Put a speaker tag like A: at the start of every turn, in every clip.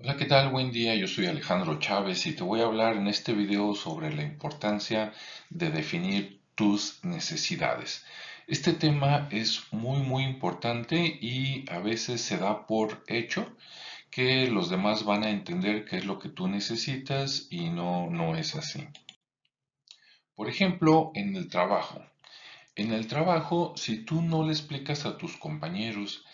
A: Hola, ¿qué tal? Buen día, yo soy Alejandro Chávez y te voy a hablar en este video sobre la importancia de definir tus necesidades. Este tema es muy muy importante y a veces se da por hecho que los demás van a entender qué es lo que tú necesitas y no, no es así. Por ejemplo, en el trabajo. En el trabajo, si tú no le explicas a tus compañeros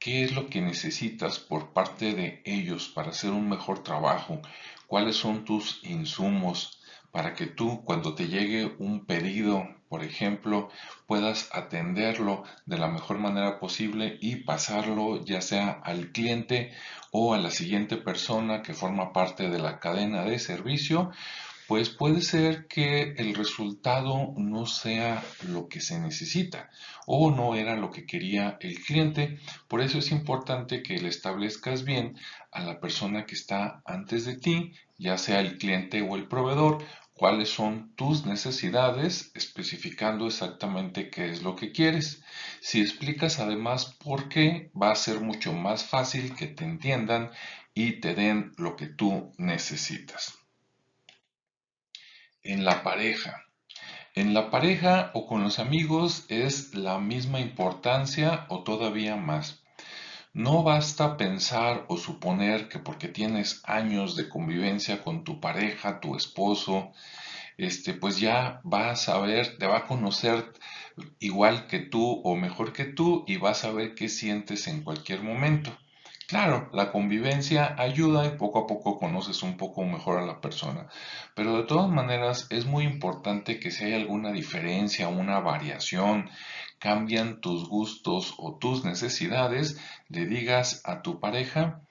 A: qué es lo que necesitas por parte de ellos para hacer un mejor trabajo, cuáles son tus insumos para que tú cuando te llegue un pedido, por ejemplo, puedas atenderlo de la mejor manera posible y pasarlo ya sea al cliente o a la siguiente persona que forma parte de la cadena de servicio pues puede ser que el resultado no sea lo que se necesita o no era lo que quería el cliente. Por eso es importante que le establezcas bien a la persona que está antes de ti, ya sea el cliente o el proveedor, cuáles son tus necesidades, especificando exactamente qué es lo que quieres. Si explicas además por qué, va a ser mucho más fácil que te entiendan y te den lo que tú necesitas en la pareja. En la pareja o con los amigos es la misma importancia o todavía más. No basta pensar o suponer que porque tienes años de convivencia con tu pareja, tu esposo, este, pues ya vas a ver, te va a conocer igual que tú o mejor que tú y vas a ver qué sientes en cualquier momento. Claro, la convivencia ayuda y poco a poco conoces un poco mejor a la persona, pero de todas maneras es muy importante que si hay alguna diferencia, una variación, cambian tus gustos o tus necesidades, le digas a tu pareja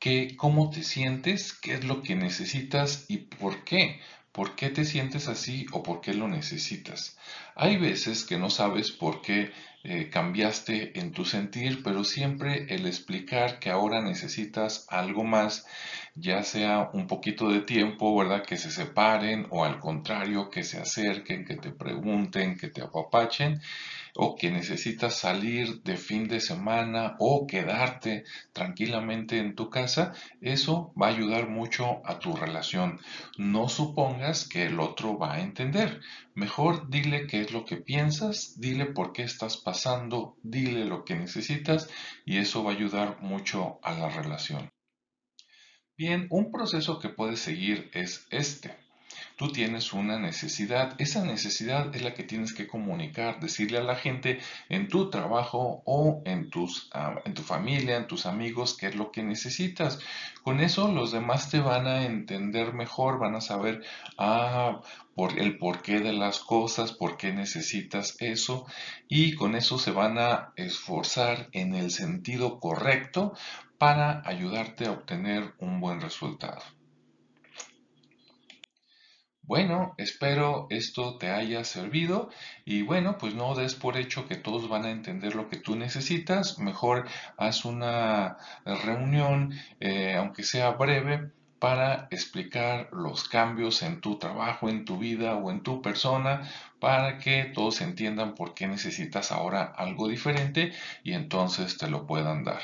A: que cómo te sientes, qué es lo que necesitas y por qué. ¿Por qué te sientes así o por qué lo necesitas? Hay veces que no sabes por qué eh, cambiaste en tu sentir, pero siempre el explicar que ahora necesitas algo más, ya sea un poquito de tiempo, ¿verdad? Que se separen o al contrario, que se acerquen, que te pregunten, que te apapachen o que necesitas salir de fin de semana o quedarte tranquilamente en tu casa, eso va a ayudar mucho a tu relación. No supongas que el otro va a entender. Mejor dile qué es lo que piensas, dile por qué estás pasando, dile lo que necesitas y eso va a ayudar mucho a la relación. Bien, un proceso que puedes seguir es este. Tú tienes una necesidad, esa necesidad es la que tienes que comunicar, decirle a la gente en tu trabajo o en, tus, ah, en tu familia, en tus amigos, qué es lo que necesitas. Con eso los demás te van a entender mejor, van a saber ah, por el porqué de las cosas, por qué necesitas eso y con eso se van a esforzar en el sentido correcto para ayudarte a obtener un buen resultado. Bueno, espero esto te haya servido y bueno, pues no des por hecho que todos van a entender lo que tú necesitas. Mejor haz una reunión, eh, aunque sea breve, para explicar los cambios en tu trabajo, en tu vida o en tu persona, para que todos entiendan por qué necesitas ahora algo diferente y entonces te lo puedan dar.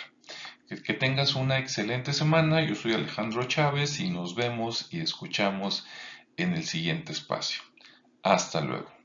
A: Que tengas una excelente semana. Yo soy Alejandro Chávez y nos vemos y escuchamos en el siguiente espacio. Hasta luego.